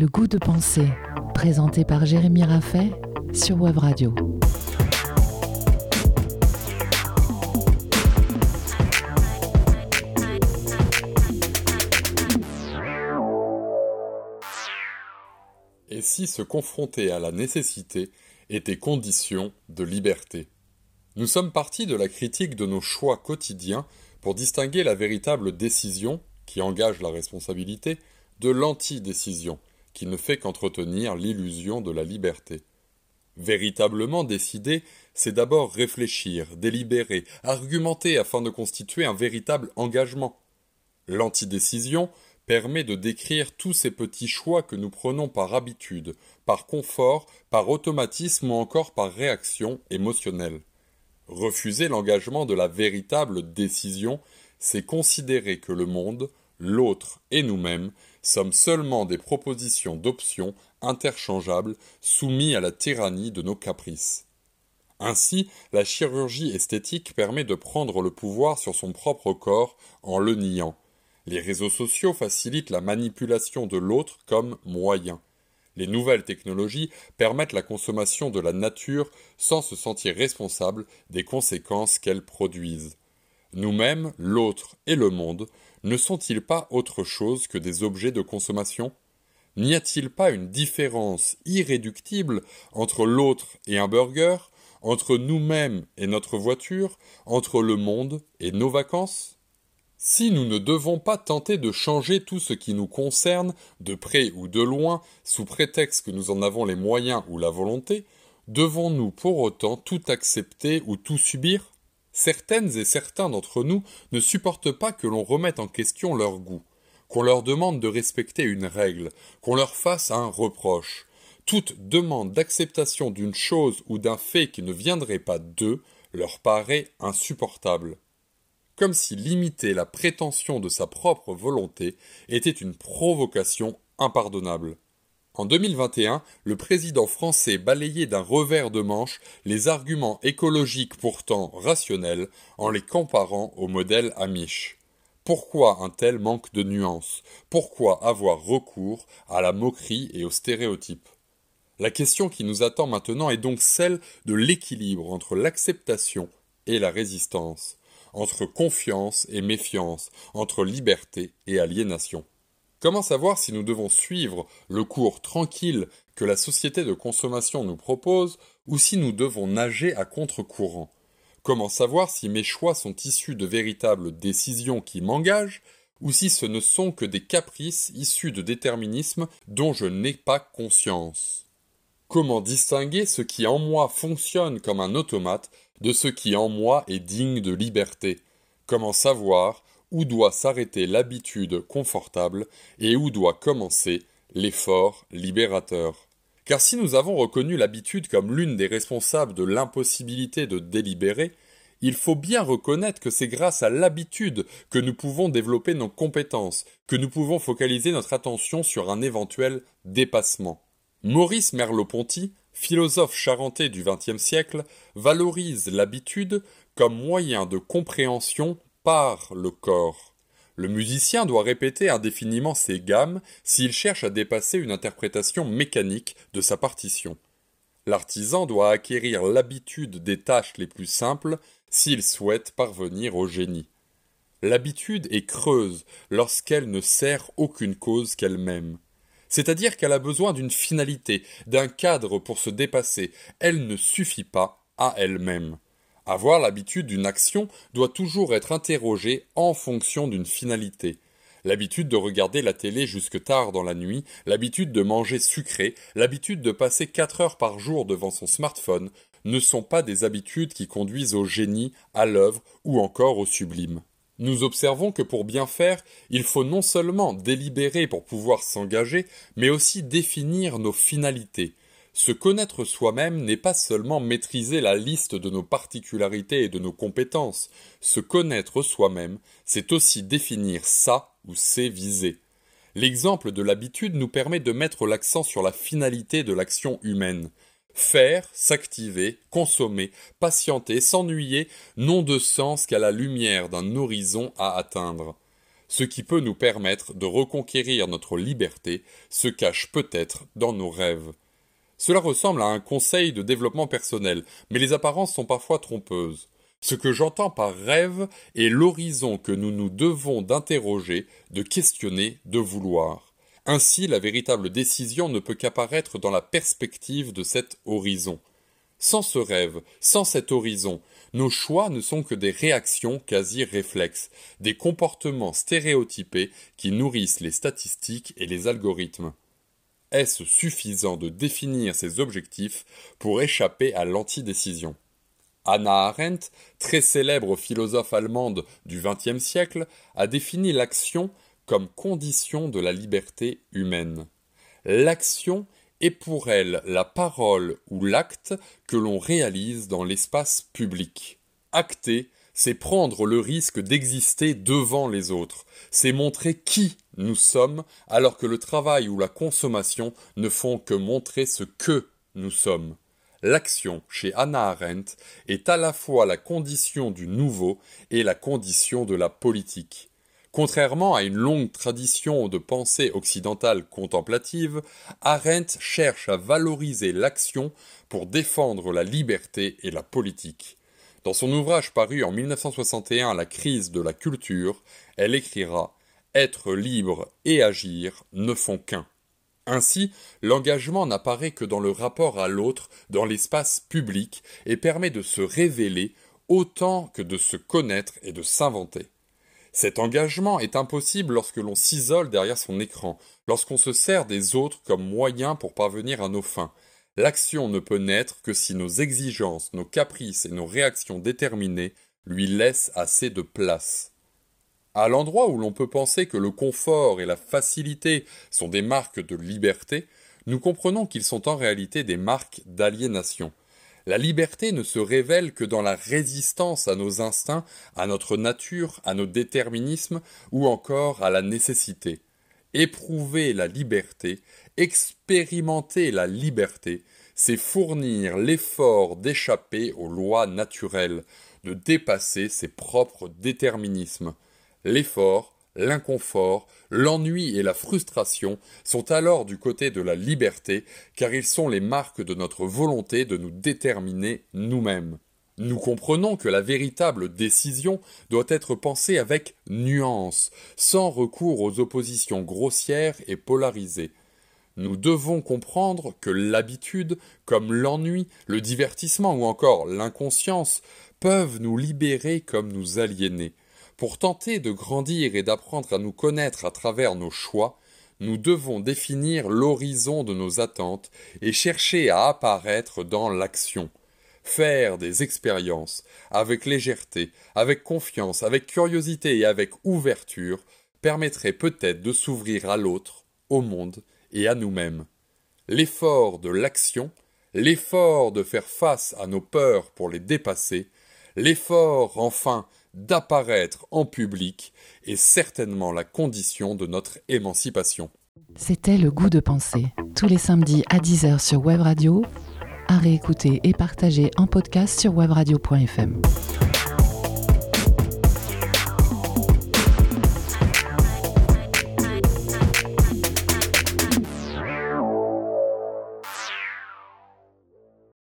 Le goût de penser, présenté par Jérémy Raffet sur Web Radio. Et si se confronter à la nécessité était condition de liberté? Nous sommes partis de la critique de nos choix quotidiens pour distinguer la véritable décision, qui engage la responsabilité, de l'antidécision, qui ne fait qu'entretenir l'illusion de la liberté. Véritablement décider, c'est d'abord réfléchir, délibérer, argumenter afin de constituer un véritable engagement. L'antidécision permet de décrire tous ces petits choix que nous prenons par habitude, par confort, par automatisme ou encore par réaction émotionnelle. Refuser l'engagement de la véritable décision, c'est considérer que le monde, l'autre et nous-mêmes sommes seulement des propositions d'options interchangeables soumis à la tyrannie de nos caprices. Ainsi, la chirurgie esthétique permet de prendre le pouvoir sur son propre corps en le niant. Les réseaux sociaux facilitent la manipulation de l'autre comme moyen. Les nouvelles technologies permettent la consommation de la nature sans se sentir responsable des conséquences qu'elles produisent. Nous-mêmes, l'autre et le monde, ne sont-ils pas autre chose que des objets de consommation? N'y a-t-il pas une différence irréductible entre l'autre et un burger, entre nous-mêmes et notre voiture, entre le monde et nos vacances? Si nous ne devons pas tenter de changer tout ce qui nous concerne, de près ou de loin, sous prétexte que nous en avons les moyens ou la volonté, devons-nous pour autant tout accepter ou tout subir? Certaines et certains d'entre nous ne supportent pas que l'on remette en question leur goût, qu'on leur demande de respecter une règle, qu'on leur fasse un reproche. Toute demande d'acceptation d'une chose ou d'un fait qui ne viendrait pas d'eux leur paraît insupportable. Comme si limiter la prétention de sa propre volonté était une provocation impardonnable. En 2021, le président français balayait d'un revers de manche les arguments écologiques pourtant rationnels en les comparant au modèle Amish. Pourquoi un tel manque de nuances Pourquoi avoir recours à la moquerie et aux stéréotypes? La question qui nous attend maintenant est donc celle de l'équilibre entre l'acceptation et la résistance, entre confiance et méfiance, entre liberté et aliénation. Comment savoir si nous devons suivre le cours tranquille que la société de consommation nous propose ou si nous devons nager à contre-courant? Comment savoir si mes choix sont issus de véritables décisions qui m'engagent ou si ce ne sont que des caprices issus de déterminismes dont je n'ai pas conscience? Comment distinguer ce qui en moi fonctionne comme un automate de ce qui en moi est digne de liberté? Comment savoir où doit s'arrêter l'habitude confortable et où doit commencer l'effort libérateur. Car si nous avons reconnu l'habitude comme l'une des responsables de l'impossibilité de délibérer, il faut bien reconnaître que c'est grâce à l'habitude que nous pouvons développer nos compétences, que nous pouvons focaliser notre attention sur un éventuel dépassement. Maurice Merleau-Ponty, philosophe charentais du XXe siècle, valorise l'habitude comme moyen de compréhension par le corps. Le musicien doit répéter indéfiniment ses gammes s'il cherche à dépasser une interprétation mécanique de sa partition. L'artisan doit acquérir l'habitude des tâches les plus simples s'il souhaite parvenir au génie. L'habitude est creuse lorsqu'elle ne sert aucune cause qu'elle-même. C'est-à-dire qu'elle a besoin d'une finalité, d'un cadre pour se dépasser. Elle ne suffit pas à elle-même. Avoir l'habitude d'une action doit toujours être interrogée en fonction d'une finalité. L'habitude de regarder la télé jusque tard dans la nuit, l'habitude de manger sucré, l'habitude de passer quatre heures par jour devant son smartphone ne sont pas des habitudes qui conduisent au génie, à l'œuvre ou encore au sublime. Nous observons que pour bien faire, il faut non seulement délibérer pour pouvoir s'engager, mais aussi définir nos finalités, se connaître soi-même n'est pas seulement maîtriser la liste de nos particularités et de nos compétences. Se connaître soi-même, c'est aussi définir ça ou ses visées. L'exemple de l'habitude nous permet de mettre l'accent sur la finalité de l'action humaine. Faire, s'activer, consommer, patienter, s'ennuyer n'ont de sens qu'à la lumière d'un horizon à atteindre. Ce qui peut nous permettre de reconquérir notre liberté se cache peut-être dans nos rêves. Cela ressemble à un conseil de développement personnel, mais les apparences sont parfois trompeuses. Ce que j'entends par rêve est l'horizon que nous nous devons d'interroger, de questionner, de vouloir. Ainsi, la véritable décision ne peut qu'apparaître dans la perspective de cet horizon. Sans ce rêve, sans cet horizon, nos choix ne sont que des réactions quasi réflexes, des comportements stéréotypés qui nourrissent les statistiques et les algorithmes. Est-ce suffisant de définir ces objectifs pour échapper à l'antidécision? Anna Arendt, très célèbre philosophe allemande du XXe siècle, a défini l'action comme condition de la liberté humaine. L'action est pour elle la parole ou l'acte que l'on réalise dans l'espace public. Acter, c'est prendre le risque d'exister devant les autres, c'est montrer qui nous sommes alors que le travail ou la consommation ne font que montrer ce que nous sommes. L'action, chez Anna Arendt, est à la fois la condition du nouveau et la condition de la politique. Contrairement à une longue tradition de pensée occidentale contemplative, Arendt cherche à valoriser l'action pour défendre la liberté et la politique. Dans son ouvrage paru en 1961 La crise de la culture, elle écrira Être libre et agir ne font qu'un. Ainsi, l'engagement n'apparaît que dans le rapport à l'autre, dans l'espace public, et permet de se révéler autant que de se connaître et de s'inventer. Cet engagement est impossible lorsque l'on s'isole derrière son écran, lorsqu'on se sert des autres comme moyen pour parvenir à nos fins. L'action ne peut naître que si nos exigences, nos caprices et nos réactions déterminées lui laissent assez de place. À l'endroit où l'on peut penser que le confort et la facilité sont des marques de liberté, nous comprenons qu'ils sont en réalité des marques d'aliénation. La liberté ne se révèle que dans la résistance à nos instincts, à notre nature, à nos déterminismes ou encore à la nécessité. Éprouver la liberté, expérimenter la liberté, c'est fournir l'effort d'échapper aux lois naturelles, de dépasser ses propres déterminismes. L'effort, l'inconfort, l'ennui et la frustration sont alors du côté de la liberté, car ils sont les marques de notre volonté de nous déterminer nous-mêmes. Nous comprenons que la véritable décision doit être pensée avec nuance, sans recours aux oppositions grossières et polarisées. Nous devons comprendre que l'habitude, comme l'ennui, le divertissement ou encore l'inconscience, peuvent nous libérer comme nous aliéner. Pour tenter de grandir et d'apprendre à nous connaître à travers nos choix, nous devons définir l'horizon de nos attentes et chercher à apparaître dans l'action. Faire des expériences avec légèreté, avec confiance, avec curiosité et avec ouverture permettrait peut-être de s'ouvrir à l'autre, au monde et à nous-mêmes. L'effort de l'action, l'effort de faire face à nos peurs pour les dépasser, l'effort enfin d'apparaître en public est certainement la condition de notre émancipation. C'était le goût de penser, tous les samedis à 10h sur Web Radio, à réécouter et partager en podcast sur webradio.fm.